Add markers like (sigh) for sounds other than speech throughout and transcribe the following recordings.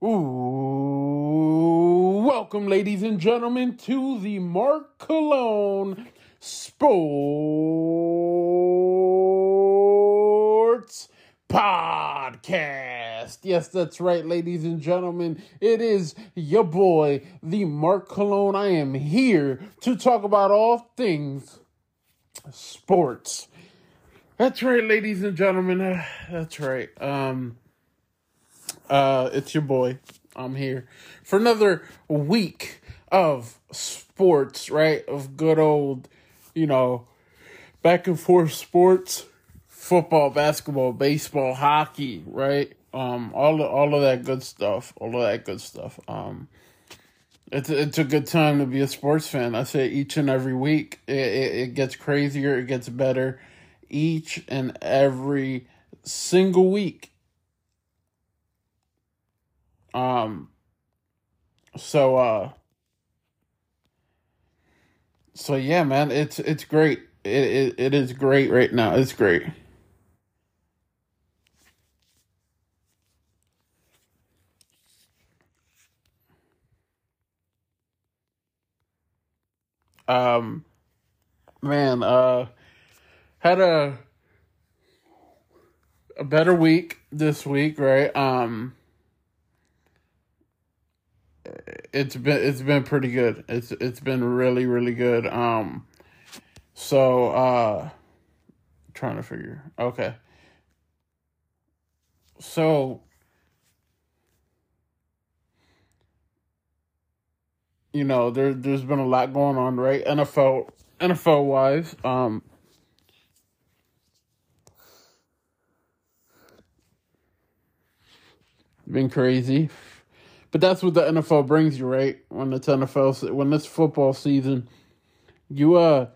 Ooh, welcome, ladies and gentlemen, to the Mark Cologne Sports Podcast. Yes, that's right, ladies and gentlemen. It is your boy, the Mark Cologne. I am here to talk about all things sports. That's right, ladies and gentlemen. That's right. Um, uh, it's your boy. I'm here for another week of sports, right? Of good old, you know, back and forth sports, football, basketball, baseball, hockey, right? Um, all of, all of that good stuff, all of that good stuff. Um, it's it's a good time to be a sports fan. I say each and every week, it, it, it gets crazier, it gets better, each and every single week um so uh so yeah, man, it's it's great. It it, it is great right now. It's great. Um man, uh had a a better week this week, right? Um it's been it's been pretty good. It's it's been really really good. Um, so uh, trying to figure. Okay, so you know there there's been a lot going on, right? NFL NFL wise, um. Been crazy. But that's what the NFL brings you, right? When it's NFL, when it's football season, you uh,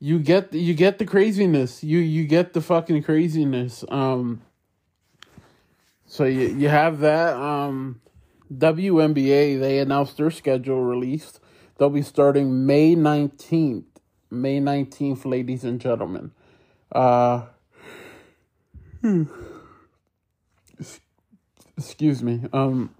you get you get the craziness. You you get the fucking craziness. Um. So you you have that. Um, WNBA they announced their schedule released. They'll be starting May nineteenth. May nineteenth, ladies and gentlemen. Uh. Hmm. Excuse me. Um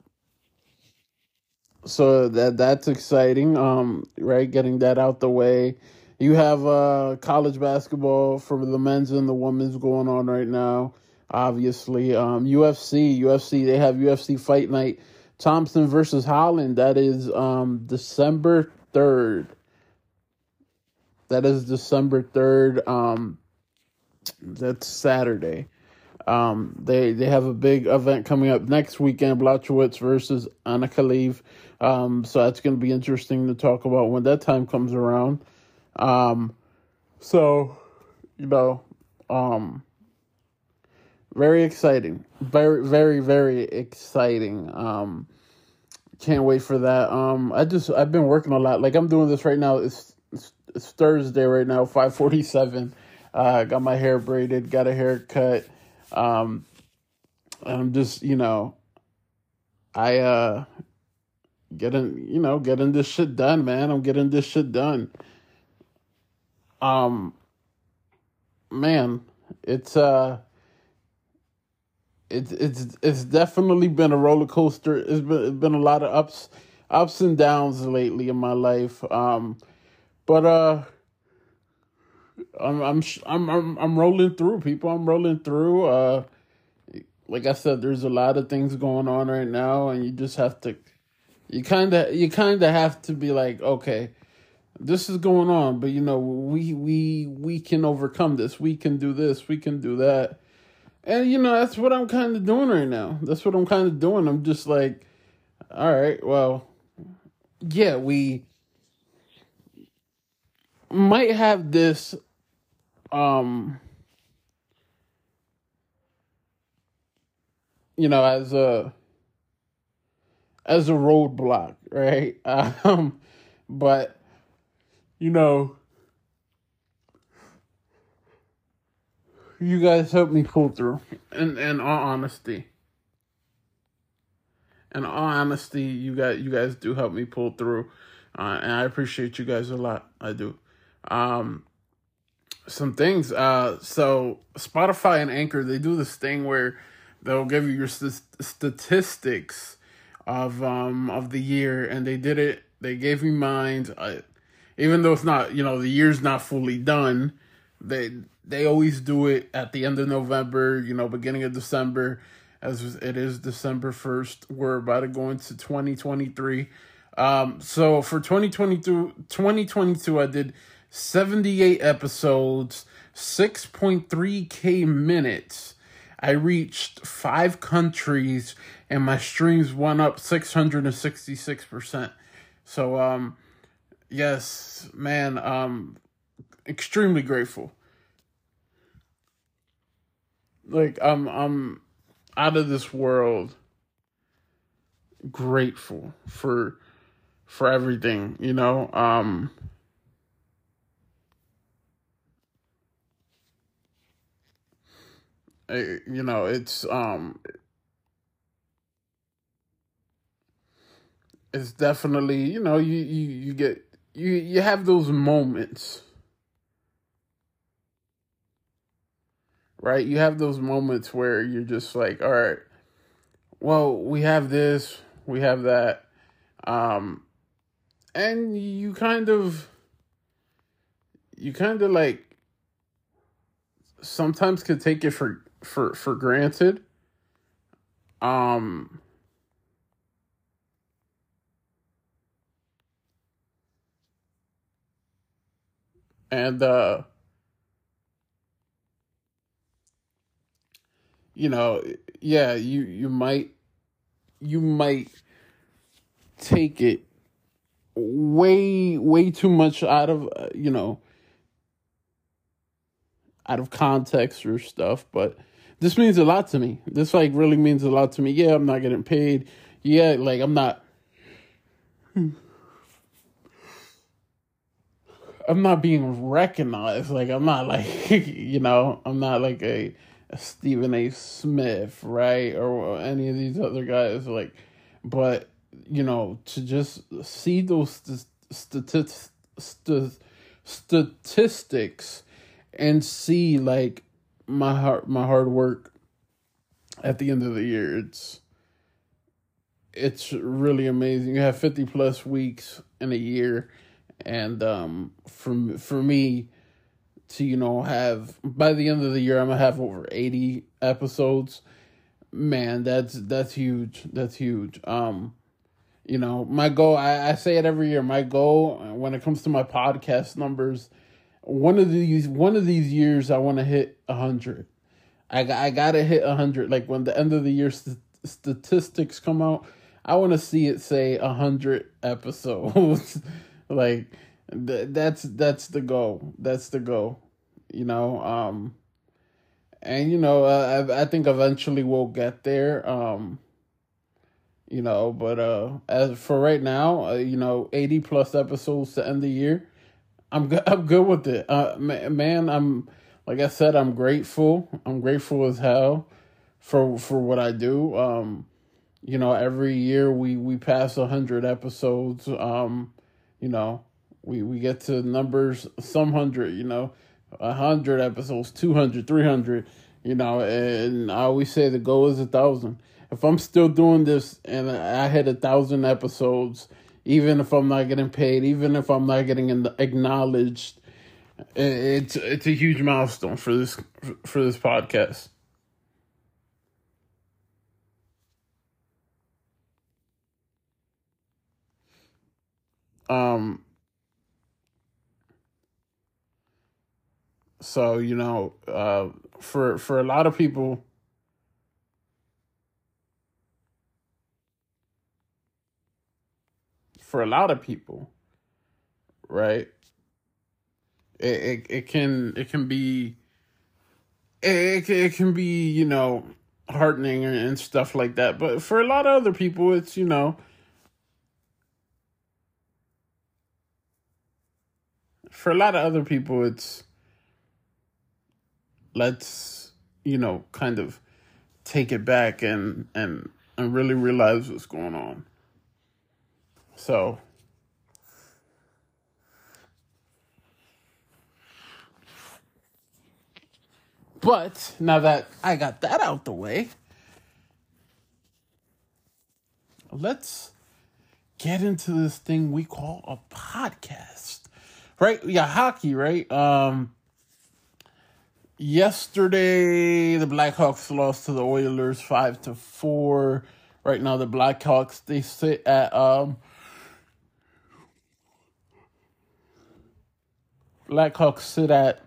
so that that's exciting um right getting that out the way. You have uh college basketball for the men's and the women's going on right now obviously. Um ufc ufc they have ufc fight night. Thompson versus holland that is um december 3rd that is december 3rd um that's saturday. Um, they they have a big event coming up next weekend, Blachowicz versus Ankalaev. Um, so that's going to be interesting to talk about when that time comes around. Um, so, you know, um, very exciting, very very very exciting. Um, can't wait for that. Um, I just I've been working a lot. Like I'm doing this right now. It's it's, it's Thursday right now, five forty seven. Uh, got my hair braided, got a haircut. Um, I'm just, you know, I uh getting, you know, getting this shit done, man. I'm getting this shit done. Um, man, it's uh, it's it's it's definitely been a roller coaster. It's been it's been a lot of ups ups and downs lately in my life. Um, but uh I'm I'm I'm I'm I'm rolling through, people. I'm rolling through. Uh, like I said, there's a lot of things going on right now, and you just have to, you kind of you kind of have to be like, okay, this is going on, but you know, we we we can overcome this. We can do this. We can do that. And you know, that's what I'm kind of doing right now. That's what I'm kind of doing. I'm just like, all right, well, yeah, we might have this um you know as a as a roadblock right? (laughs) Um but you know you guys helped me pull through. In in all honesty. In all honesty you guys you guys do help me pull through uh, and i appreciate you guys a lot. I do. Um some things. Uh, so Spotify and Anchor they do this thing where they'll give you your st- statistics of um of the year, and they did it. They gave me mine. I, even though it's not, you know, the year's not fully done. They they always do it at the end of November, you know, beginning of December, as it is December first. We're about to go into twenty twenty three. Um, so for 2022, 2022, I did 78 episodes, 6.3k minutes. I reached five countries and my streams went up 666%. So, um, yes, man, um, extremely grateful. Like, I'm, I'm out of this world grateful for, for everything, you know, um, you know, it's um it's definitely, you know, you you you get you you have those moments. Right? You have those moments where you're just like, all right, well, we have this, we have that. Um and you kind of you kind of like sometimes could take it for for for granted. Um and uh you know, yeah, you you might you might take it way way too much out of uh, you know out of context or stuff but this means a lot to me. This like really means a lot to me. Yeah, I'm not getting paid. Yeah, like I'm not. I'm not being recognized. Like I'm not like (laughs) you know I'm not like a, a Stephen A. Smith right or any of these other guys like, but you know to just see those st- st- statistics and see like my hard my hard work at the end of the year. It's it's really amazing. You have 50 plus weeks in a year and um for for me to you know have by the end of the year I'm to have over 80 episodes. Man, that's that's huge. That's huge. Um you know, my goal I, I say it every year. My goal when it comes to my podcast numbers one of these one of these years I want to hit a hundred. I I gotta hit a hundred. Like when the end of the year st- statistics come out, I want to see it say a hundred episodes. (laughs) like th- that's that's the goal. That's the goal. You know. Um. And you know, uh, I I think eventually we'll get there. Um. You know, but uh, as for right now, uh, you know, eighty plus episodes to end the year I'm good. (laughs) I'm good with it. Uh, man, I'm like I said, I'm grateful. I'm grateful as hell for for what I do. Um, you know, every year we we pass a hundred episodes. Um, you know, we we get to numbers some hundred. You know, a hundred episodes, 200, 300, You know, and I always say the goal is a thousand. If I'm still doing this and I hit a thousand episodes even if I'm not getting paid, even if I'm not getting acknowledged, it's it's a huge milestone for this for this podcast. Um so you know uh for for a lot of people for a lot of people, right? It it, it can it can be it, it can be you know heartening and stuff like that, but for a lot of other people, it's you know. For a lot of other people, it's let's you know kind of take it back and and and really realize what's going on. So But now that I got that out the way, let's get into this thing we call a podcast. Right? Yeah, hockey, right? Um yesterday the Blackhawks lost to the Oilers 5 to 4. Right now the Blackhawks they sit at um Blackhawks sit at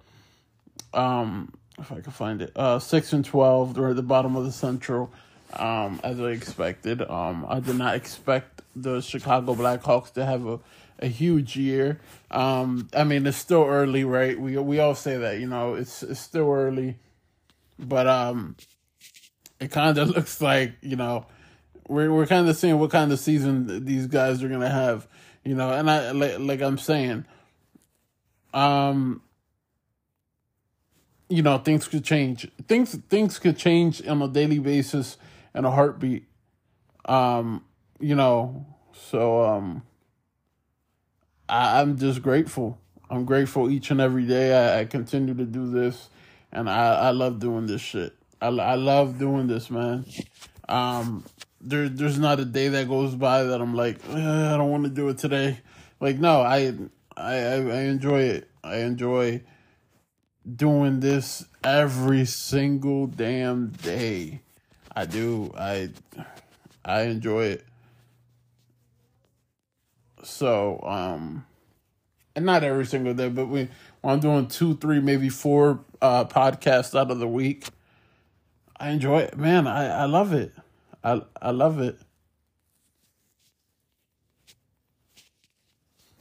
um if I can find it uh six and twelve. They're at the bottom of the Central, um as I expected. Um I did not expect the Chicago Blackhawks to have a a huge year. Um I mean it's still early, right? We we all say that you know it's it's still early, but um it kind of (laughs) looks like you know we're we're kind of seeing what kind of season these guys are gonna have. You know, and I like, like I'm saying um you know things could change things things could change on a daily basis and a heartbeat um you know so um I, i'm just grateful i'm grateful each and every day i, I continue to do this and i i love doing this shit i, I love doing this man um there there's not a day that goes by that i'm like eh, i don't want to do it today like no i I, I, I enjoy it. I enjoy doing this every single damn day. I do. I I enjoy it. So, um and not every single day, but we when I'm doing two, three, maybe four uh podcasts out of the week, I enjoy it. Man, I, I love it. I I love it.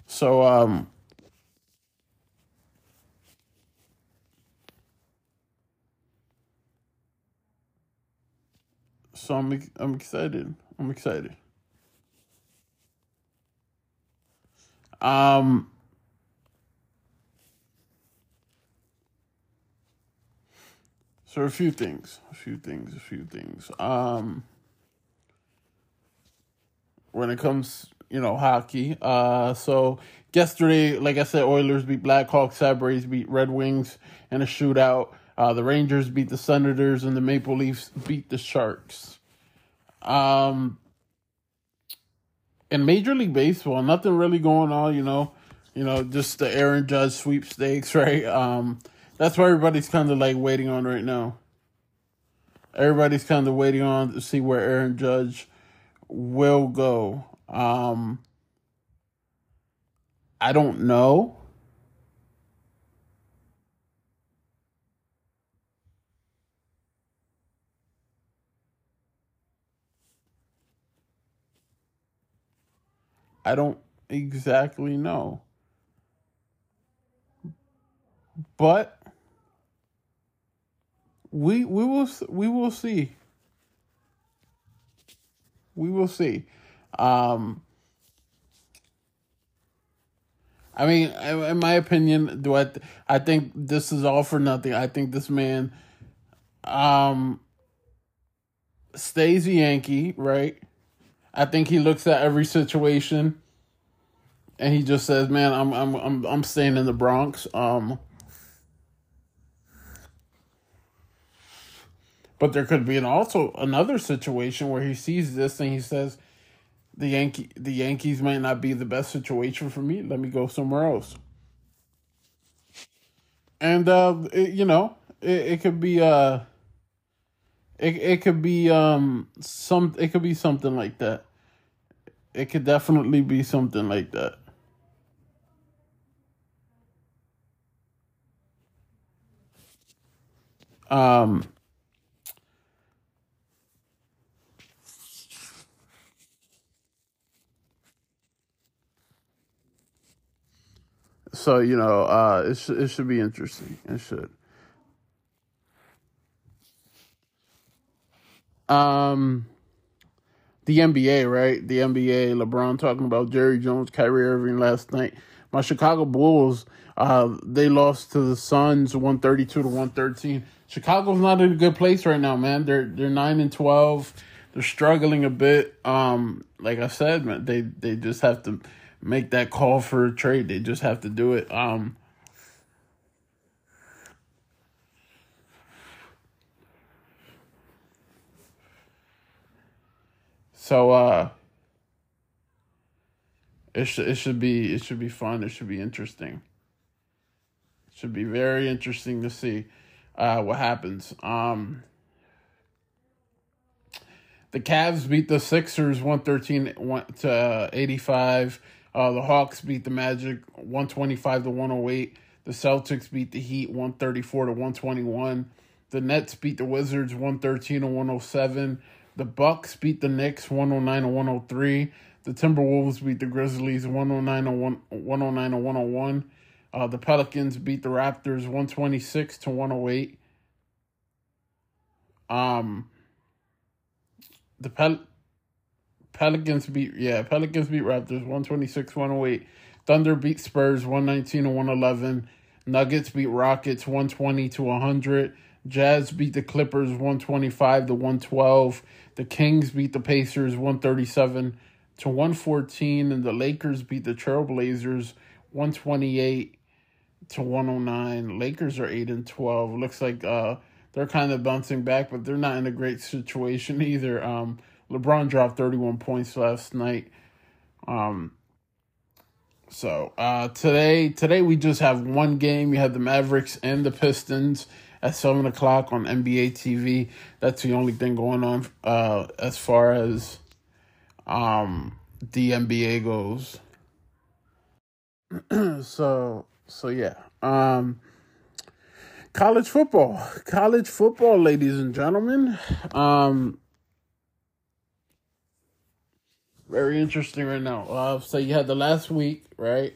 So um so I'm I'm excited. I'm excited. Um so a few things, a few things, a few things. Um when it comes you know, hockey. Uh, so yesterday, like I said, Oilers beat Blackhawks, Sabres beat Red Wings in a shootout. Uh, the Rangers beat the Senators, and the Maple Leafs beat the Sharks. Um, in Major League Baseball, nothing really going on. You know, you know, just the Aaron Judge sweepstakes, (laughs) right? Um, that's what everybody's kind of like waiting on right now. Everybody's kind of waiting on to see where Aaron Judge will go. Um, I don't know. I don't exactly know. But we we will we will see. We will see. Um, I mean, in my opinion, do I? Th- I think this is all for nothing. I think this man, um, stays a Yankee, right? I think he looks at every situation, and he just says, "Man, I'm I'm I'm I'm staying in the Bronx." Um, but there could be an also another situation where he sees this and he says, the Yankee the Yankees might not be the best situation for me. Let me go somewhere else. And uh, it, you know, it, it could be uh, it it could be um some it could be something like that. It could definitely be something like that. Um So you know, uh, it sh- it should be interesting. It should. Um, the NBA, right? The NBA. LeBron talking about Jerry Jones, Kyrie Irving last night. My Chicago Bulls, uh, they lost to the Suns, one thirty two to one thirteen. Chicago's not in a good place right now, man. They're they're nine and twelve. They're struggling a bit. Um, like I said, man, they they just have to make that call for a trade. They just have to do it. Um, so uh, it should it should be it should be fun. It should be interesting. It should be very interesting to see uh, what happens. Um, the Cavs beat the Sixers 113 to 85. Uh, the Hawks beat the Magic 125 to 108. The Celtics beat the Heat 134 to 121. The Nets beat the Wizards 113 to 107. The Bucks beat the Knicks 109 to 103. The Timberwolves beat the Grizzlies 109 to 109 to 101. Uh, the Pelicans beat the Raptors 126 to 108. Um, the Pel- Pelicans beat yeah Pelicans beat Raptors 126 108. Thunder beat Spurs 119 to 111. Nuggets beat Rockets 120 to 100. Jazz beat the Clippers 125 to 112. The Kings beat the Pacers 137 to 114 and the Lakers beat the Trailblazers 128 to 109. Lakers are 8 and 12. Looks like uh they're kind of bouncing back, but they're not in a great situation (laughs) either. Um LeBron dropped 31 points last night. Um so uh today today we just have one game. You have the Mavericks and the Pistons at seven o'clock on NBA TV. That's the only thing going on uh, as far as um, the NBA goes. (clears throat) so so yeah. Um, college football, college football, ladies and gentlemen. Um, very interesting right now. Uh, so you had the last week, right?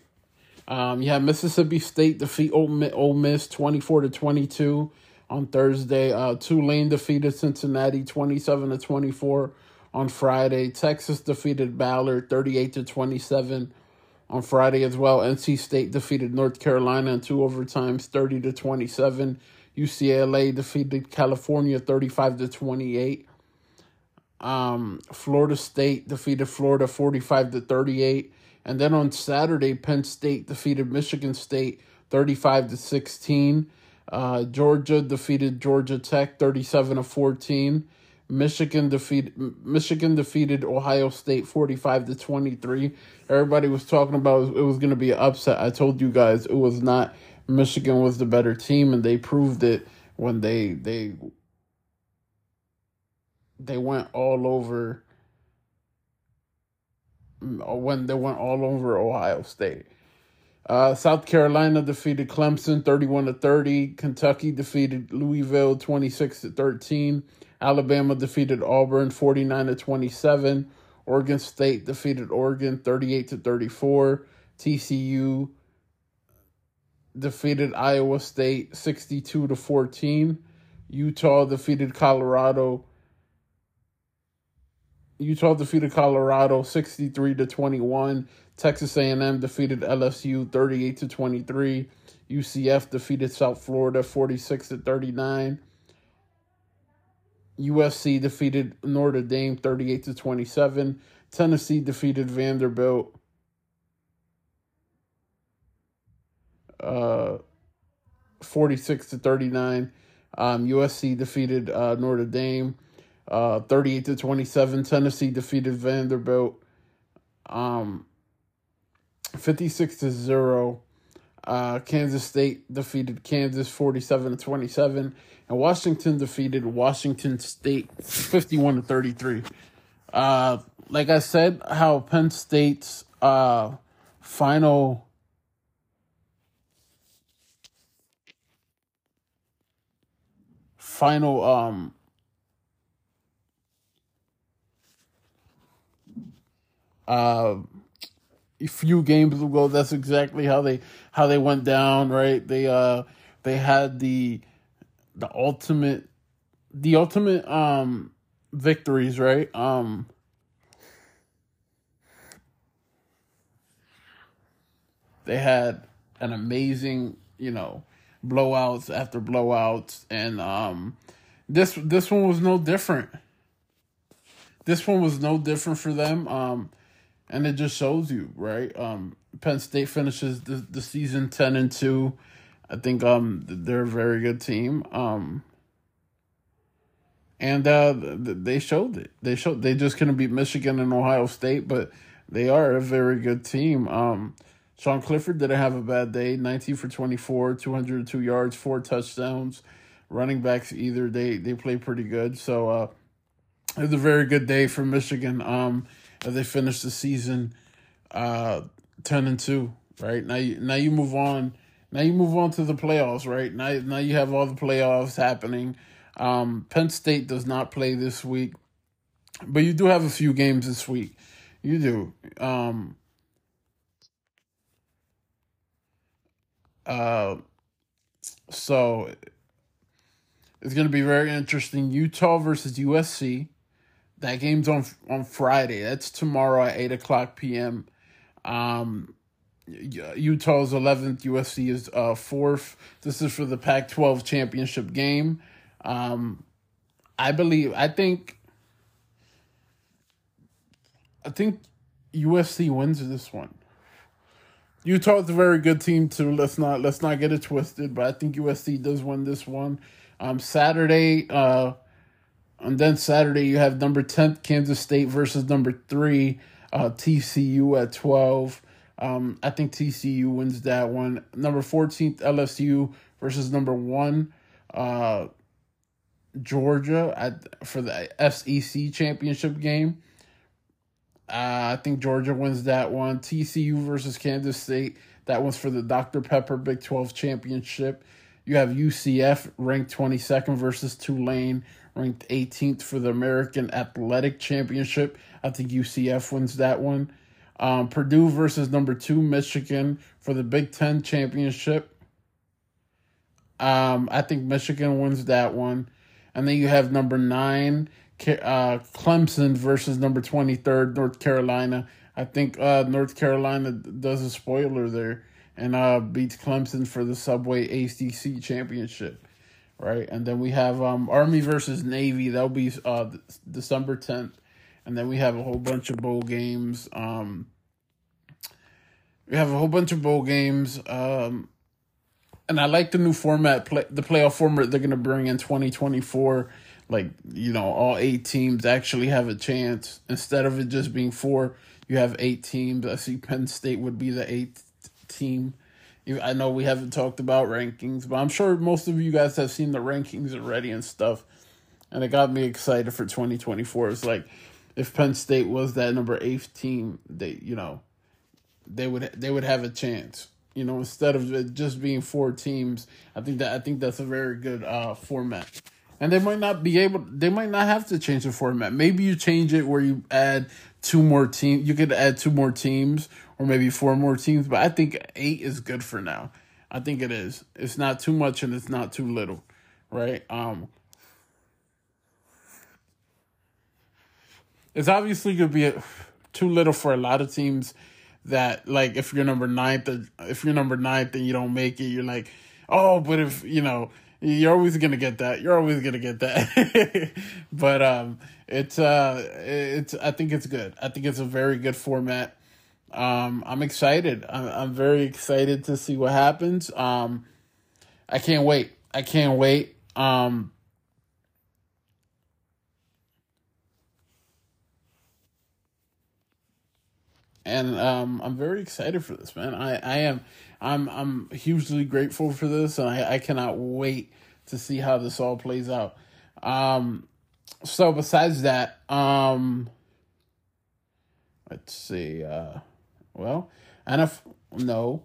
Um, you Mississippi State defeat Ole Miss twenty four to twenty two on Thursday. Uh, Tulane defeated Cincinnati twenty seven to twenty four on Friday. Texas defeated Baylor thirty eight to twenty seven on Friday as well. NC State defeated North Carolina in two overtimes thirty to twenty seven. UCLA defeated California thirty five to twenty eight. Um, Florida State defeated Florida forty five to thirty eight. And then on Saturday, Penn State defeated Michigan State 35 to 16. Uh, Georgia defeated Georgia Tech 37 to 14. Michigan defeated Michigan defeated Ohio State 45 to 23. Everybody was talking about it was going to be an upset. I told you guys it was not. Michigan was the better team and they proved it when they they they went all over when they went all over Ohio State. Uh, South Carolina defeated Clemson 31 to 30. Kentucky defeated Louisville 26 to 13. Alabama defeated Auburn 49 to 27. Oregon State defeated Oregon 38 to 34. TCU defeated Iowa State 62 to 14. Utah defeated Colorado Utah defeated Colorado 63 to 21. Texas A&M defeated LSU 38 to 23. UCF defeated South Florida 46 to 39. USC defeated Notre Dame 38 to 27. Tennessee defeated Vanderbilt uh 46 to 39. Um, USC defeated uh, Notre Dame uh, 38 to 27. Tennessee defeated Vanderbilt. Um, 56 to 0. Uh, Kansas State defeated Kansas 47 to 27. And Washington defeated Washington State 51 to 33. Uh, like I said, how Penn State's uh, final final um uh, a few games ago. That's exactly how they how they went down. Right? They uh they had the the ultimate the ultimate um victories. Right? Um. They had an amazing, you know, blowouts after blowouts, and um, this this one was no different. This one was no different for them. Um, and it just shows you, right? Um, Penn State finishes the, the season ten and two. I think um they're a very good team. Um, and uh, they showed it. They showed they just couldn't beat Michigan and Ohio State, but They are a very good team. Um, Sean Clifford didn't have a bad day. 19 for 24, 202 yards, four touchdowns. Running backs either they they play pretty good. So uh, it was a very good day for Michigan. Um, they finished the season, uh, ten and two. Right now, you, now you move on. Now you move on to the playoffs. Right now, now you have all the playoffs happening. Um, Penn State does not play this week, but you do have a few games this week. You do. Um, uh, so it's going to be very interesting. Utah versus USC. That game's on on Friday. That's tomorrow at eight o'clock p.m. Um, Utah's eleventh. USC is uh fourth. This is for the Pac-12 championship game. Um, I believe. I think. I think USC wins this one. Utah's a very good team too. Let's not let's not get it twisted, but I think USC does win this one. Um, Saturday, uh, and then Saturday you have number tenth Kansas State versus number three uh, TCU at twelve. Um, I think TCU wins that one. Number fourteenth LSU versus number one uh, Georgia at for the SEC championship game. Uh, I think Georgia wins that one. TCU versus Kansas State. That one's for the Dr. Pepper Big 12 championship. You have UCF ranked 22nd versus Tulane, ranked 18th for the American Athletic Championship. I think UCF wins that one. Um, Purdue versus number two Michigan for the Big Ten championship. Um, I think Michigan wins that one. And then you have number nine uh, Clemson versus number 23rd, North Carolina. I think uh, North Carolina does a spoiler there and uh, beats Clemson for the Subway ACC championship, right? And then we have um, Army versus Navy. That'll be uh, December 10th. And then we have a whole bunch of bowl games. Um, we have a whole bunch of bowl games. Um, and I like the new format, play, the playoff format they're going to bring in 2024 like you know all eight teams actually have a chance instead of it just being four you have eight teams i see penn state would be the eighth team i know we haven't talked about rankings but i'm sure most of you guys have seen the rankings already and stuff. And it got me excited for 2024 it's like if penn state was that number eight team they you know they would they would have a chance. You know instead of just being four teams i think that i think that's a very good uh format. And they might not be able they might not have to change the format. Maybe you change it where you add two more teams you could add two more teams or maybe four more teams but i think eight is good for now i think it is it's not too much and it's not too little right um it's obviously gonna be a, too little for a lot of teams that like if you're number ninth if you're number ninth and you don't make it you're like oh but if you know you're always gonna get that. You're always gonna get that. (laughs) but um, it's uh, it's I think it's good. I think it's a very good format. Um, I'm excited. I'm I'm very excited to see what happens. Um, I can't wait. I can't wait. Um. And um, I'm very excited for this, man. I, I am I'm I'm hugely grateful for this, and I, I cannot wait to see how this all plays out. Um, so besides that, um, let's see. Uh, well, and if no,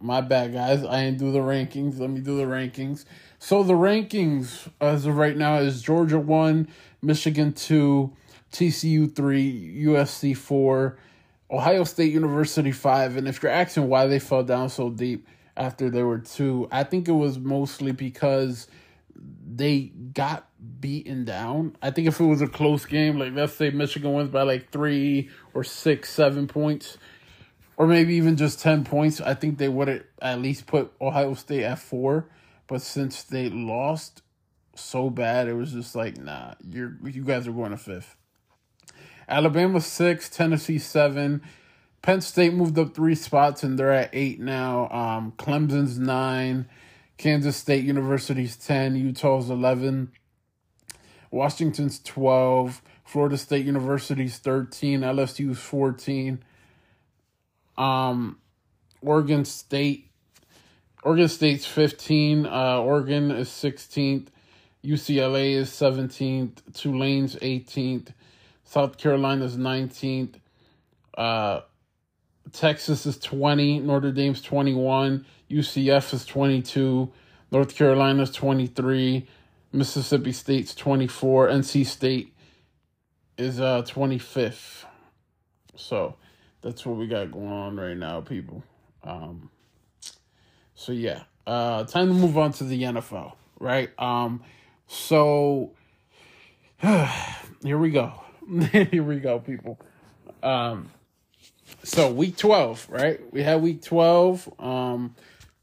my bad, guys. I didn't do the rankings. Let me do the rankings. So the rankings as of right now is Georgia one, Michigan two, TCU three, USC four. Ohio State University five, and if you're asking why they fell down so deep after there were two, I think it was mostly because they got beaten down. I think if it was a close game, like let's say Michigan wins by like three or six, seven points, or maybe even just ten points, I think they would have at least put Ohio State at four. But since they lost so bad, it was just like, nah, you're you guys are going to fifth. Alabama six, Tennessee seven. Penn State moved up three spots and they're at eight now. Um, Clemson's nine, Kansas State University's ten, Utah's eleven, Washington's twelve, Florida State University's thirteen, LSU's fourteen. Um, Oregon State. Oregon State's 15. Uh, Oregon is 16th. UCLA is 17th. Tulane's 18th. South Carolina's 19th. Uh, Texas is 20. Notre Dame's 21. UCF is 22. North Carolina's 23. Mississippi State's 24. NC State is uh 25th. So that's what we got going on right now, people. Um so yeah. Uh time to move on to the NFL, right? Um so (sighs) here we go. (laughs) here we go, people. Um so week 12, right? We had week 12. Um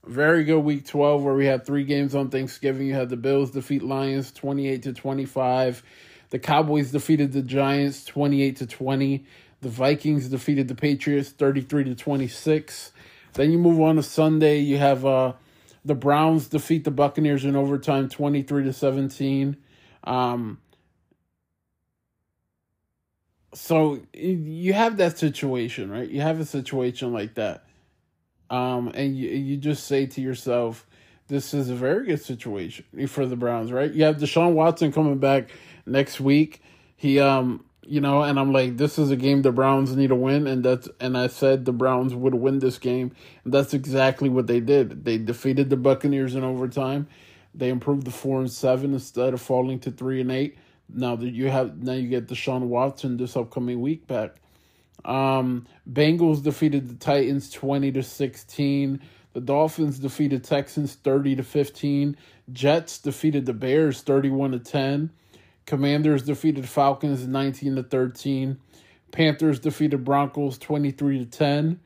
very good week 12 where we had three games on Thanksgiving. You had the Bills defeat Lions 28 to 25. The Cowboys defeated the Giants 28 to 20. The Vikings defeated the Patriots 33 to 26. Then you move on to Sunday, you have uh the Browns defeat the Buccaneers in overtime 23 to 17. Um so you have that situation, right? You have a situation like that um, and you, you just say to yourself, this is a very good situation for the Browns, right? You have Deshaun Watson coming back next week. He, um, you know, and I'm like, this is a game the Browns need to win, and that's, and I said the Browns would win this game, and that's exactly what they did. They defeated the Buccaneers in overtime. They improved the four and seven instead of falling to three and eight. Now that you have, now you get Deshaun Watson this upcoming week back. Um, Bengals defeated the Titans 20 to 16. The Dolphins defeated Texans 30 to 15. Jets defeated the Bears 31 to 10. Commanders defeated Falcons 19 to 13. Panthers defeated Broncos 23 to 10.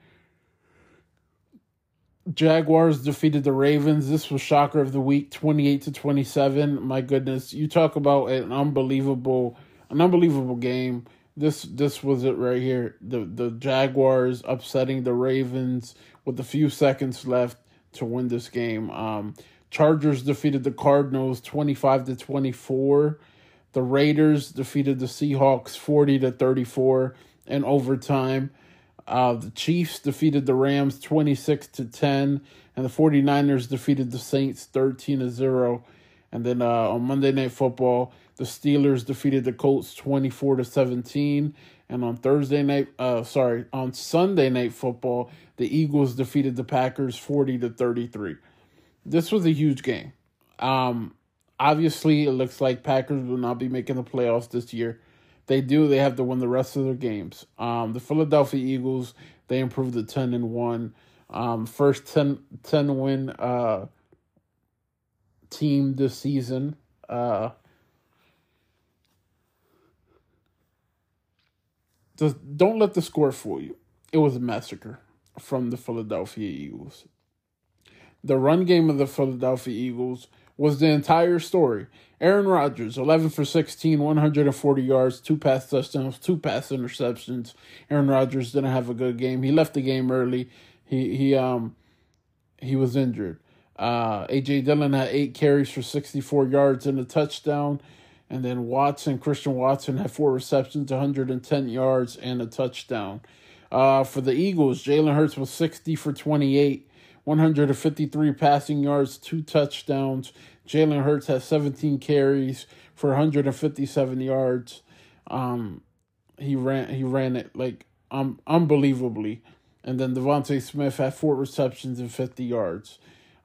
Jaguars defeated the Ravens. This was shocker of the week, 28 to 27. My goodness, you talk about an unbelievable an unbelievable game this this was it right here. The the Jaguars upsetting the Ravens with a few seconds left to win this game. Um, Chargers defeated the Cardinals 25 to 24. The Raiders defeated the Seahawks 40 to 34 in overtime. Uh, the Chiefs defeated the Rams 26 to 10 and the 49ers defeated the Saints 13 to 0. And then uh, on Monday Night Football, the Steelers defeated the Colts 24 to 17. And on Thursday night, uh, sorry, on Sunday Night Football, the Eagles defeated the Packers 40 to 33. This was a huge game. Um, obviously, it looks like Packers will not be making the playoffs this year. They do. They have to win the rest of their games. Um, the Philadelphia Eagles they improved to ten and one. Um, first 10, 10 win uh, team this season. Uh, just don't let the score fool you. It was a massacre from the Philadelphia Eagles. The run game of the Philadelphia Eagles was the entire story. Aaron Rodgers, 11 for 16, 140 yards, two pass touchdowns, two pass interceptions. Aaron Rodgers didn't have a good game. He left the game early. He he um he was injured. Uh, AJ Dillon had eight carries for 64 yards and a touchdown. And then Watson, Christian Watson, had four receptions, 110 yards, and a touchdown. Uh, for the Eagles, Jalen Hurts was 60 for 28, 153 passing yards, two touchdowns. Jalen Hurts has 17 carries for 157 yards. Um, he ran he ran it like um unbelievably. And then DeVonta Smith had four receptions and 50 yards.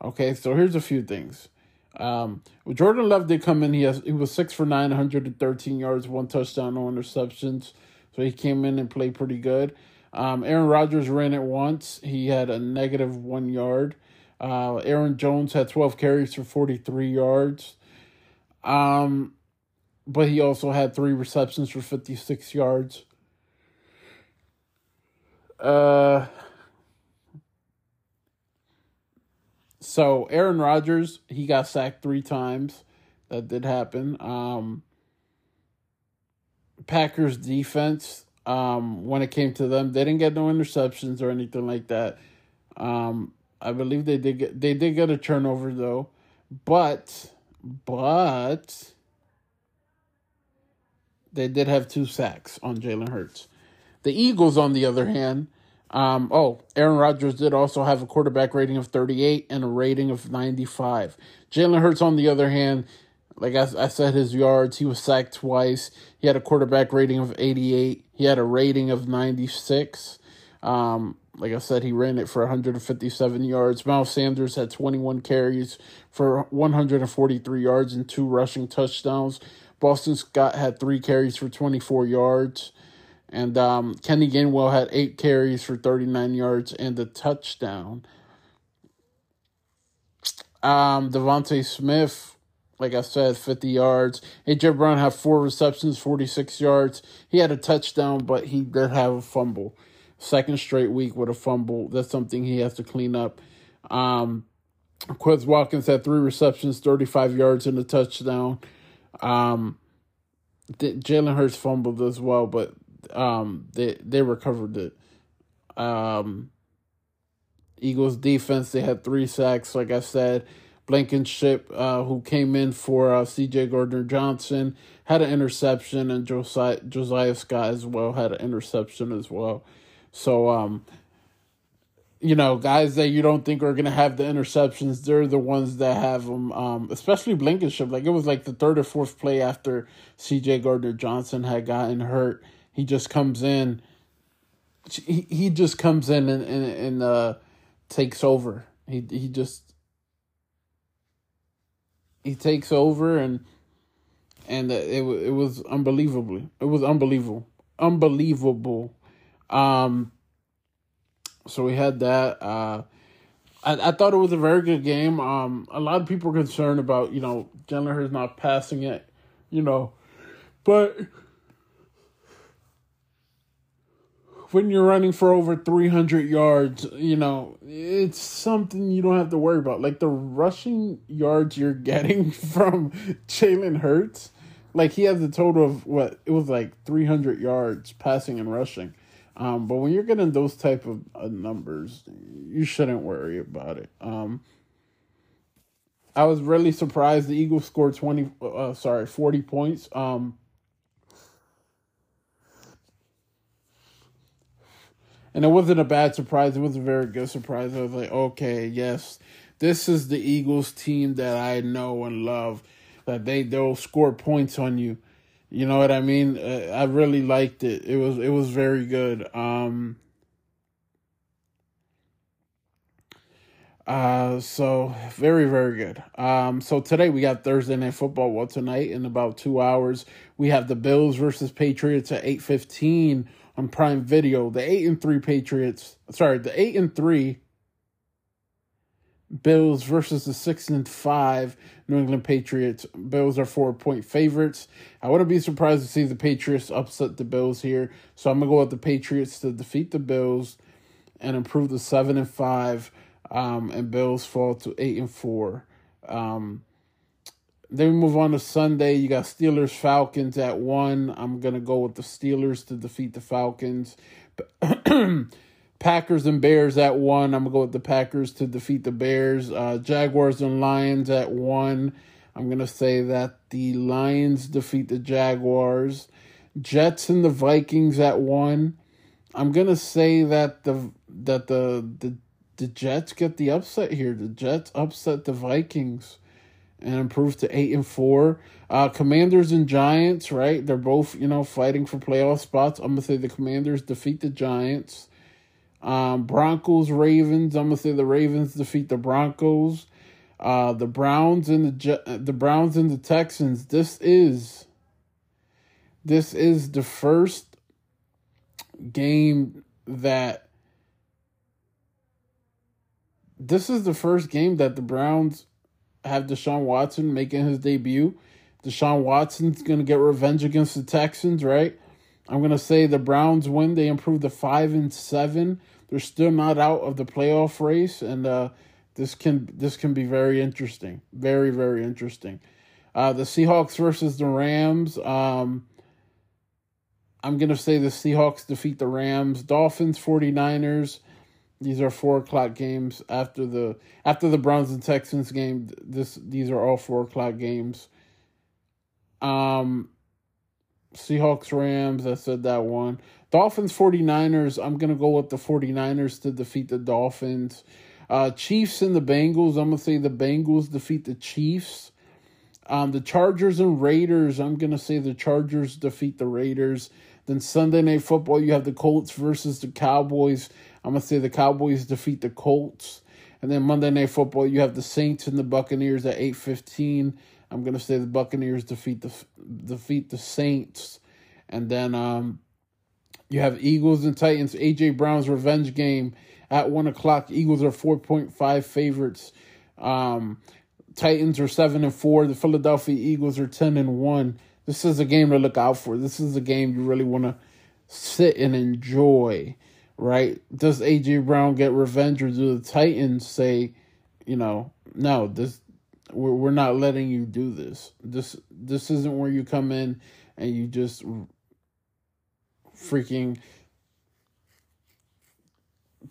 Okay, so here's a few things. Um, Jordan Love did come in. He has he was six for nine, 113 yards, one touchdown, no interceptions. So he came in and played pretty good. Um, Aaron Rodgers ran it once. He had a negative one yard. Uh, Aaron Jones had 12 carries for 43 yards. Um, but he also had three receptions for 56 yards. Uh, so Aaron Rodgers, he got sacked three times. That did happen. Um, Packers defense, um, when it came to them, they didn't get no interceptions or anything like that. Um, I believe they did get they did get a turnover though, but but they did have two sacks on Jalen Hurts. The Eagles, on the other hand, Um, oh, Aaron Rodgers did also have a quarterback rating of 38 and a rating of 95. Jalen Hurts, on the other hand, like I, I said, his yards, he was sacked twice. He had a quarterback rating of 88. He had a rating of 96. Um, like I said, he ran it for 157 yards. Miles Sanders had 21 carries for 143 yards and two rushing touchdowns. Boston Scott had three carries for 24 yards. And um, Kenny Gainwell had eight carries for 39 yards and a touchdown. Um, DeVonta Smith, like I said, 50 yards. AJ Brown had four receptions, 46 yards. He had a touchdown, but he did have a fumble. Second straight week with a fumble. That's something he has to clean up. Um, Quez Watkins had three receptions, 35 yards, and a touchdown. Um, Jalen Hurts fumbled as well, but um, they they recovered it. Um, Eagles defense they had three sacks. Like I said, Blankenship, uh, who came in for uh, C.J. Gardner Johnson, had an interception, and Josiah Josiah Scott as well had an interception as well. So um, you know, guys that you don't think are going to have the interceptions, they're the ones that have them, um, especially Blankenship. Like, it was like the third or fourth play after CJ Gardner Johnson had gotten hurt. He just comes in. He, he just comes in and, and, and uh, takes over. He, he just. He takes over and and it it was unbelievably it was unbelievable unbelievable um so we had that. Uh, I, I thought it was a very good game. Um, a lot of people are concerned about you know Jalen Hurts not passing it, you know, but when you're running for over 300 yards, you know, it's something you don't have to worry about. Like the rushing yards you're (laughs) getting from Jalen Hurts, like he has a total of what it was like 300 yards passing and rushing. Um, but when you're getting those type of uh, numbers, you shouldn't worry about it. Um, I was really surprised the Eagles scored 20 uh, sorry, 40 points. Um, and it wasn't a bad surprise. It was a very good surprise. I was like, okay, yes, this is the Eagles team that I know and love. That they they'll score points on you. You know what I mean? Uh, I really liked it. It was it was very good. Um Uh, so very, very good. Um, so today we got Thursday night football. Well, tonight in about two hours we have the Bills versus Patriots at eight fifteen on Prime Video. The eight and three Patriots, sorry, the eight and three Bills versus the six and five New England Patriots. Bills are four point favorites. I wouldn't be surprised to see the Patriots upset the Bills here. So I'm gonna go with the Patriots to defeat the Bills and improve the seven and five. Um, and Bills fall to eight and four. Um, then we move on to Sunday. You got Steelers Falcons at one. I'm gonna go with the Steelers to defeat the Falcons. (clears throat) Packers and Bears at one. I'm gonna go with the Packers to defeat the Bears. Uh, Jaguars and Lions at one. I'm gonna say that the Lions defeat the Jaguars. Jets and the Vikings at one. I'm gonna say that the that the the the Jets get the upset here. The Jets upset the Vikings and improve to eight and four. Uh, Commanders and Giants, right? They're both you know fighting for playoff spots. I'm gonna say the Commanders defeat the Giants. Um, Broncos, Ravens. I'm gonna say the Ravens defeat the Broncos. Uh, the Browns and the Je- the Browns and the Texans. This is this is the first game that this is the first game that the Browns have Deshaun Watson making his debut. Deshaun Watson's gonna get revenge against the Texans, right? I'm gonna say the Browns win. They improve to five and seven. They're still not out of the playoff race, and uh, this can this can be very interesting. Very very interesting. Uh, the Seahawks versus the Rams. Um, I'm gonna say the Seahawks defeat the Rams. Dolphins 49ers. These are four o'clock games after the after the Browns and Texans game. This these are all four o'clock games. Um, Seahawks Rams, I said that one. Dolphins 49ers, I'm to go with the 49ers to defeat the Dolphins. Uh, Chiefs and the Bengals, I'm to say the Bengals defeat the Chiefs. Um, the Chargers and Raiders, I'm to say the Chargers defeat the Raiders. Then Sunday Night Football, you have the Colts versus the Cowboys. I'm to say the Cowboys defeat the Colts. And then Monday Night Football, you have the Saints and the Buccaneers at 8:15. I'm going to say the Buccaneers defeat the defeat the Saints. And then um, you have Eagles and Titans. AJ Brown's revenge game at one o'clock. Eagles are four point five favorites. Um, Titans are seven and four. The Philadelphia Eagles are ten and one. This is a game to look out for. This is a game you really want to sit and enjoy, right? Does AJ Brown get revenge, or do the Titans say, you know, no, this we're we're not letting you do this. This this isn't where you come in and you just freaking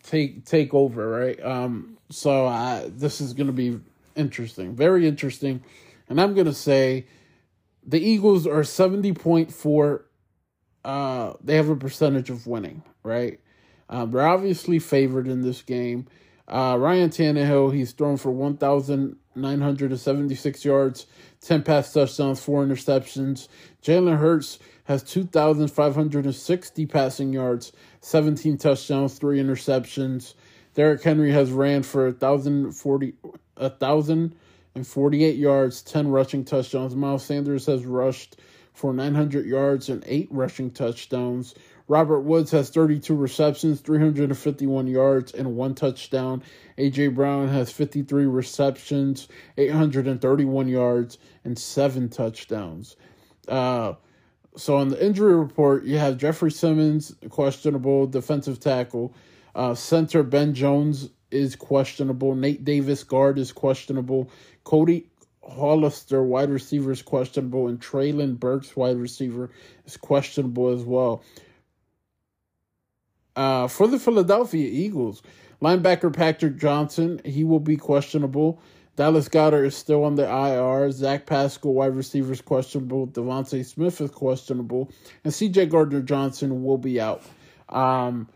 take take over, right? Um, so I this is gonna be interesting, very interesting, and I'm gonna say the Eagles are seventy point four. Uh, they have a percentage of winning, right? Um, they're obviously favored in this game. Uh, Ryan Tannehill, he's thrown for 1,976 yards, 10 pass touchdowns, 4 interceptions. Jalen Hurts has 2,560 passing yards, 17 touchdowns, 3 interceptions. Derrick Henry has ran for 1,040, 1,048 yards, 10 rushing touchdowns. Miles Sanders has rushed for 900 yards and 8 rushing touchdowns. Robert Woods has 32 receptions, 351 yards, and one touchdown. A.J. Brown has 53 receptions, 831 yards, and seven touchdowns. Uh, so on the injury report, you have Jeffrey Simmons questionable defensive tackle, uh, center Ben Jones is questionable, Nate Davis guard is questionable, Cody Hollister wide receiver is questionable, and Treylon Burks wide receiver is questionable as well. Uh, for the Philadelphia Eagles, linebacker Patrick Johnson he will be questionable. Dallas Goedert is still on the IR. Zach Pascal, wide receiver, is questionable. DeVonta Smith is questionable. And CJ Gardner Johnson will be out. Um,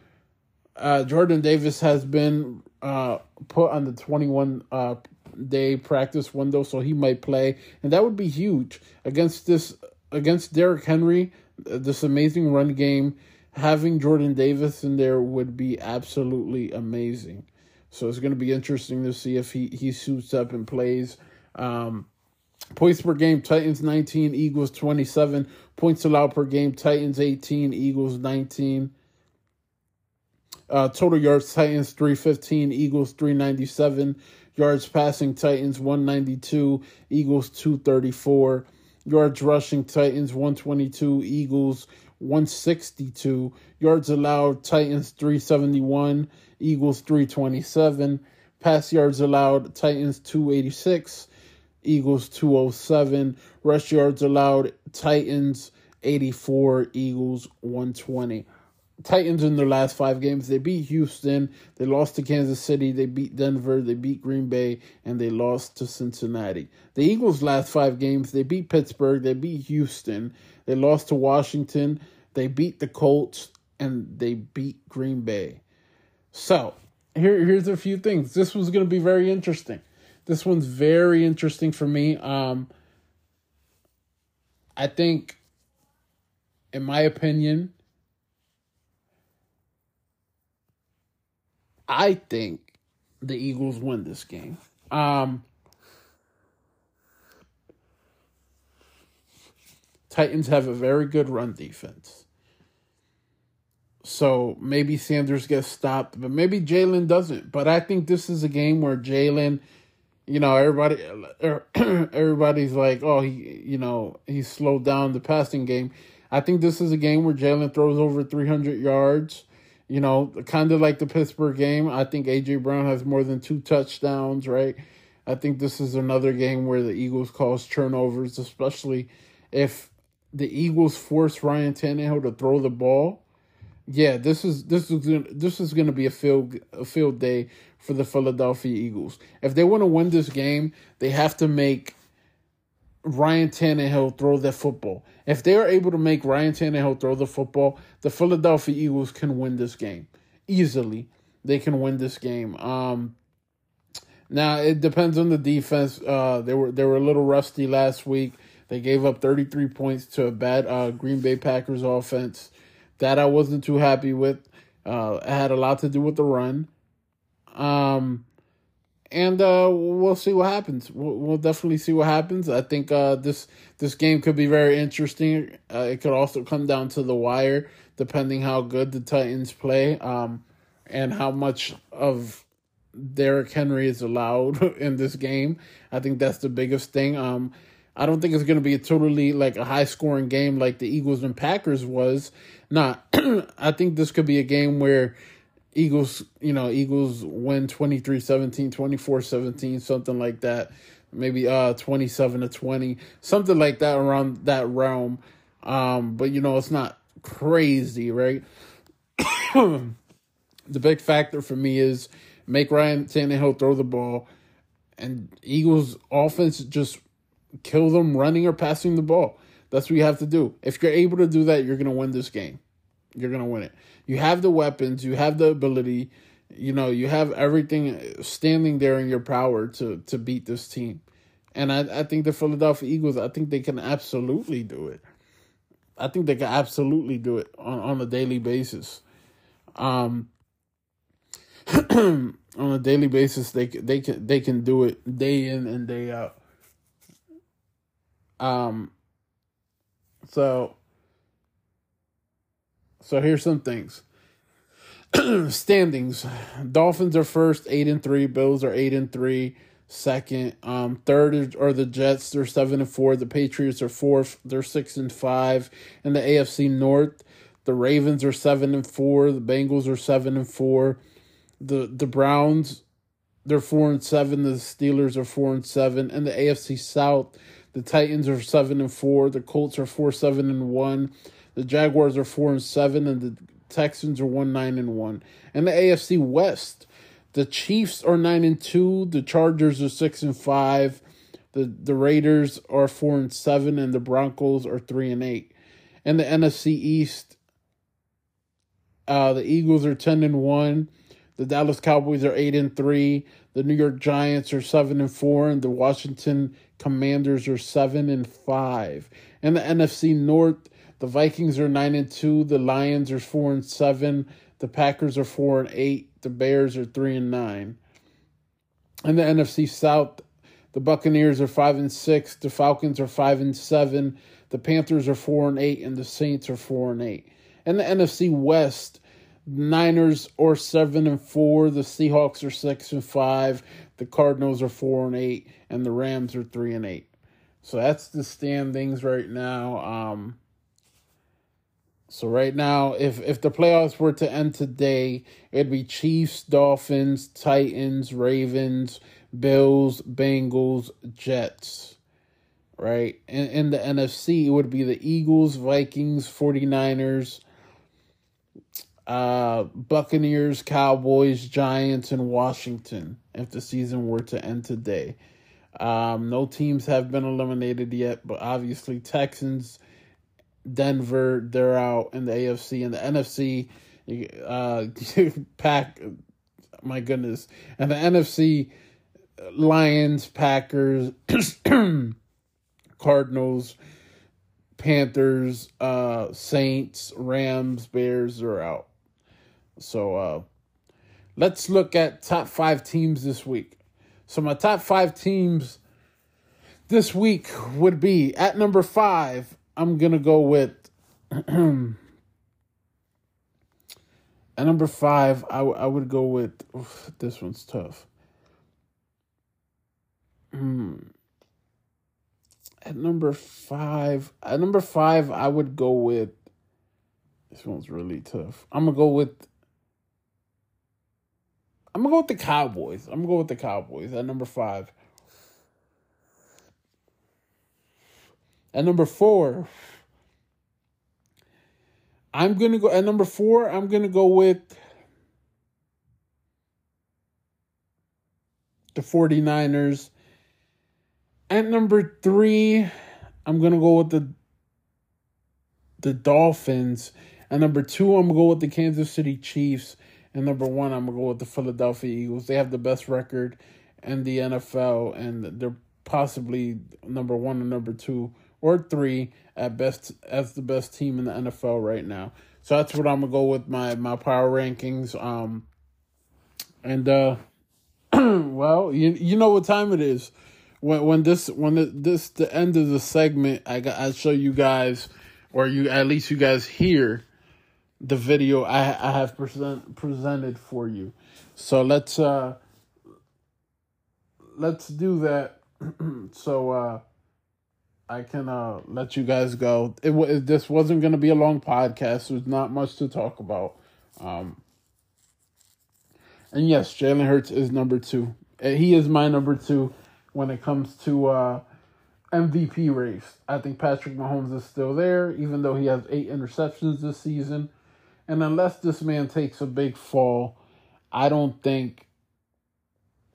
uh, Jordan Davis has been uh, put on the 21 uh, day practice window, so he might play. And that would be huge against this against Derrick Henry, this amazing run game. Having Jordan Davis in there would be absolutely amazing. So it's going to be interesting to see if he, he suits up and plays. Um, points per game, Titans 19, Eagles 27. Points allowed per game, Titans 18, Eagles 19. Uh, total yards, Titans 315, Eagles 397. Yards passing, Titans 192, Eagles 234. Yards rushing, Titans 122, Eagles 162. Yards allowed, Titans 371, Eagles 327. Pass yards allowed, Titans 286, Eagles 207. Rush yards allowed, Titans 84, Eagles 120. Titans in their last five games, they beat Houston, they lost to Kansas City, they beat Denver, they beat Green Bay, and they lost to Cincinnati. The Eagles' last five games, they beat Pittsburgh, they beat Houston, they lost to Washington, they beat the Colts, and they beat Green Bay. So here, here's a few things. This was going to be very interesting. This one's very interesting for me. Um, I think, in my opinion, I think the Eagles win this game. Um, Titans have a very good run defense. So maybe Sanders gets stopped, but maybe Jalen doesn't. But I think this is a game where Jalen, you know, everybody, (clears throat) everybody's like, oh, he, you know, he slowed down the passing game. I think this is a game where Jalen throws over 300 yards. You know, kind of like the Pittsburgh game. I think AJ Brown has more than two touchdowns, right? I think this is another game where the Eagles cause turnovers, especially if the Eagles force Ryan Tannehill to throw the ball yeah, this is this is gonna, this is going to be a field a field day for the Philadelphia Eagles. If they want to win this game, they have to make Ryan Tannehill throw the football. If they are able to make Ryan Tannehill throw the football, the Philadelphia Eagles can win this game easily. They can win this game. Um, now it depends on the defense. Uh, they were they were a little rusty last week. They gave up 33 points to a bad uh, Green Bay Packers offense. That I wasn't too happy with. Uh, it had a lot to do with the run. Um, and uh, we'll see what happens. We'll, we'll, definitely see what happens. I think uh, this this game could be very interesting. Uh, it could also come down to the wire, depending how good the Titans play, um, and how much of Derrick Henry is allowed (laughs) in this game. I think that's the biggest thing. Um, I don't think it's going to be a totally like a high scoring game like the Eagles and Packers was. Not. (clears throat) I think this could be a game where Eagles, you know, Eagles win 23-17, 24-17, something like that. Maybe uh 27 to 20, something like that around that realm. Um but you know, it's not crazy, right? (coughs) the big factor for me is make Ryan Tannehill throw the ball and Eagles offense just kill them running or passing the ball. That's what you have to do. If you're able to do that, you're going to win this game. You're going to win it. You have the weapons, you have the ability, you know, you have everything standing there in your power to to beat this team. And I, I think the Philadelphia Eagles, I think they can absolutely do it. I think they can absolutely do it on, on a daily basis. Um, (clears throat) on a daily basis, they they can they can do it day in and day out. Um, so so here's some things. (clears throat) Standings: Dolphins are first, eight and three. Bills are eight and three. Second, um, third are the Jets. They're seven and four. The Patriots are fourth. They're six and five. In the AFC North, the Ravens are seven and four. The Bengals are seven and four. The the Browns, they're four and seven. The Steelers are four and seven. In the AFC South, the Titans are seven and four. The Colts are four seven and one. The Jaguars are four and seven, and the Texans are one nine and one. And the AFC West, the Chiefs are nine and two. The Chargers are six and five. The the Raiders are four and seven, and the Broncos are three and eight. And the NFC East, uh, the Eagles are ten and one. The Dallas Cowboys are eight and three. The New York Giants are seven and four, and the Washington Commanders are seven and five. And the NFC North, the Vikings are nine and two. The Lions are four and seven. The Packers are four and eight. The Bears are three and nine. In the NFC South, the Buccaneers are five and six. The Falcons are five and seven. The Panthers are four and eight, and the Saints are four and eight. In the NFC West, Niners are seven and four. The Seahawks are six and five. The Cardinals are four and eight, and the Rams are three and eight. So that's the standings right now. Um, so right now, if if the playoffs were to end today, it'd be Chiefs, Dolphins, Titans, Ravens, Bills, Bengals, Jets. Right? In, in the NFC, it would be the Eagles, Vikings, 49ers, uh, Buccaneers, Cowboys, Giants, and Washington if the season were to end today. Um, no teams have been eliminated yet, but obviously Texans, Denver, they're out in the AFC and the NFC. Uh, (laughs) pack, my goodness, and the NFC, Lions, Packers, (clears throat) Cardinals, Panthers, uh, Saints, Rams, Bears are out. So uh, let's look at top five teams this week. So my top five teams this week would be at number five. I'm gonna go with (clears throat) at number five. I, w- I would go with oof, this one's tough. Hmm. At number five, at number five, I would go with. This one's really tough. I'm gonna go with I'm gonna go with the Cowboys. I'm gonna go with the Cowboys at number five. At number four, I'm gonna go at number four, I'm gonna go with the 49ers. At number three, I'm gonna go with the the Dolphins. At number two, I'm gonna go with the Kansas City Chiefs. And number one, I'm gonna go with the Philadelphia Eagles. They have the best record in the NFL, and they're possibly number one or number two or three at best as the best team in the NFL right now. So that's what I'm gonna go with my my power rankings. Um, and uh, (clears throat) well, you you know what time it is when when this when the, this the end of the segment. I got I show you guys, or you at least you guys hear the video I I have present presented for you. So let's uh let's do that. (clears throat) so uh I can uh, let you guys go. It, w- this wasn't going to be a long podcast. There's not much to talk about. Um, and yes, Jalen Hurts is number two. Uh, he is my number two when it comes to uh, MVP race. I think Patrick Mahomes is still there, even though he has eight interceptions this season. And unless this man takes a big fall, I don't think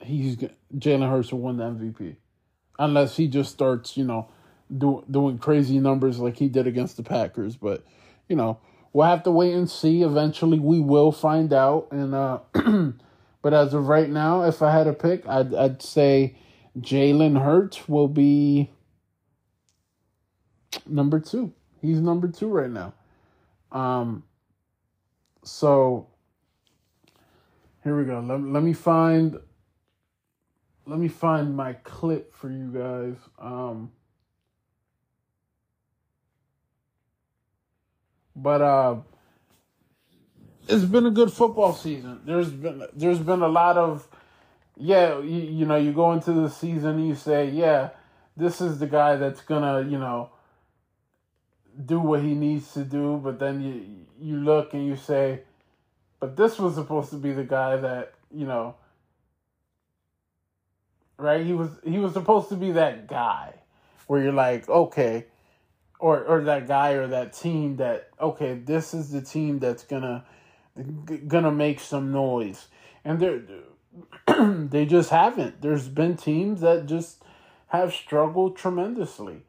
he's Jalen Hurts will win the MVP. Unless he just starts, you know, do, doing crazy numbers like he did against the Packers. But you know, we'll have to wait and see. Eventually, we will find out. And uh, (clears throat) but as of right now, if I had a pick, I'd I'd say Jalen Hurts will be number two. He's number two right now. Um. So here we go. Let, let me find let me find my clip for you guys. Um But uh, it's been a good football season. There's been there's been a lot of yeah, you, you know, you go into the season and you say, yeah, this is the guy that's gonna, you know, do what he needs to do, but then you you look and you say, but this was supposed to be the guy that, you know, right? He was he was supposed to be that guy where you're like, okay, or or that guy or that team that okay, this is the team that's gonna gonna make some noise, and they (clears throat) they just haven't. There's been teams that just have struggled tremendously,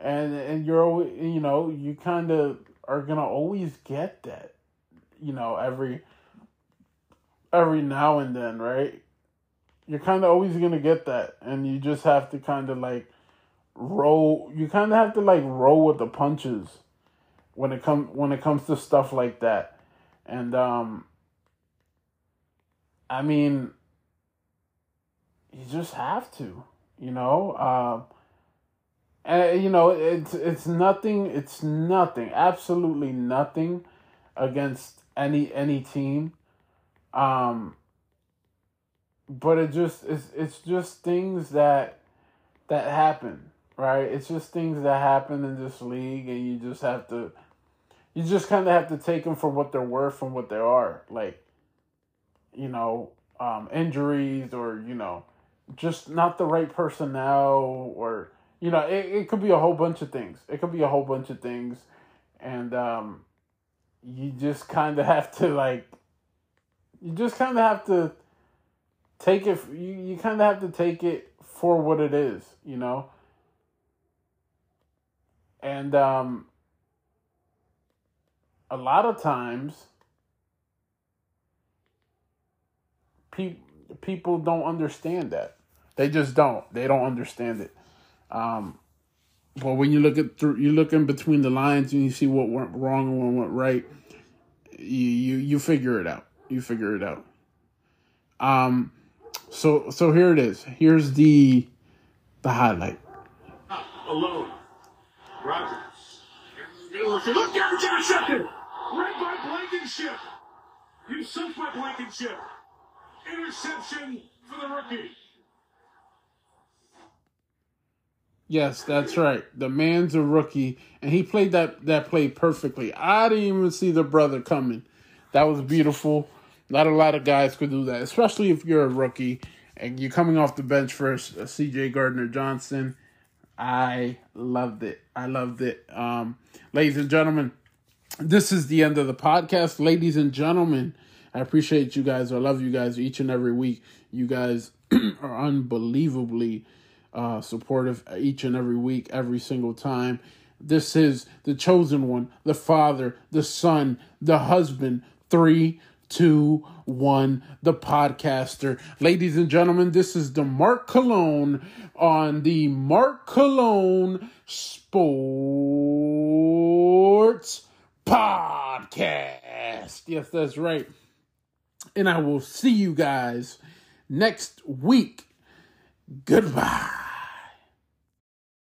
and and you're always you know you kind of are gonna always get that, you know every every now and then, right? You're kind of always gonna get that, and you just have to kind of like roll you kind of have to like roll with the punches when it comes when it comes to stuff like that and um i mean you just have to you know uh and you know it's it's nothing it's nothing absolutely nothing against any any team um but it just it's it's just things that that happen right? It's just things that happen in this league, and you just have to, you just kind of have to take them for what they're worth and what they are. Like, you know, um, injuries or you know, just not the right personnel, or you know, it, it could be a whole bunch of things. It could be a whole bunch of things, and um, you just kind of have to like, you just kind of have to take it. You you kind of have to take it for what it is, you know and um, a lot of times, pe- people don't understand that. They just don't. They don't understand it. Um, but when you look at through, you look in between the lines and you see what went wrong and what went right. You you you figure it out. You figure it out. Um, so so here it is. Here's the the highlight. Alone. Rodgers. Look out, intercepted! Read by Blankenship. You sunk by Blankenship. Interception for the rookie. Yes, that's right. The man's a rookie, and he played that that play perfectly. I didn't even see the brother coming. That was beautiful. Not a lot of guys could do that, especially if you're a rookie and you're coming off the bench for C.J. Gardner Johnson I loved it. I loved it. Um, ladies and gentlemen, this is the end of the podcast. Ladies and gentlemen, I appreciate you guys. I love you guys each and every week. You guys (clears throat) are unbelievably uh, supportive each and every week, every single time. This is the chosen one, the father, the son, the husband. Three, two, one, the podcaster. Ladies and gentlemen, this is the Mark Cologne on the Mark Cologne Sports Podcast. Yes, that's right. And I will see you guys next week. Goodbye.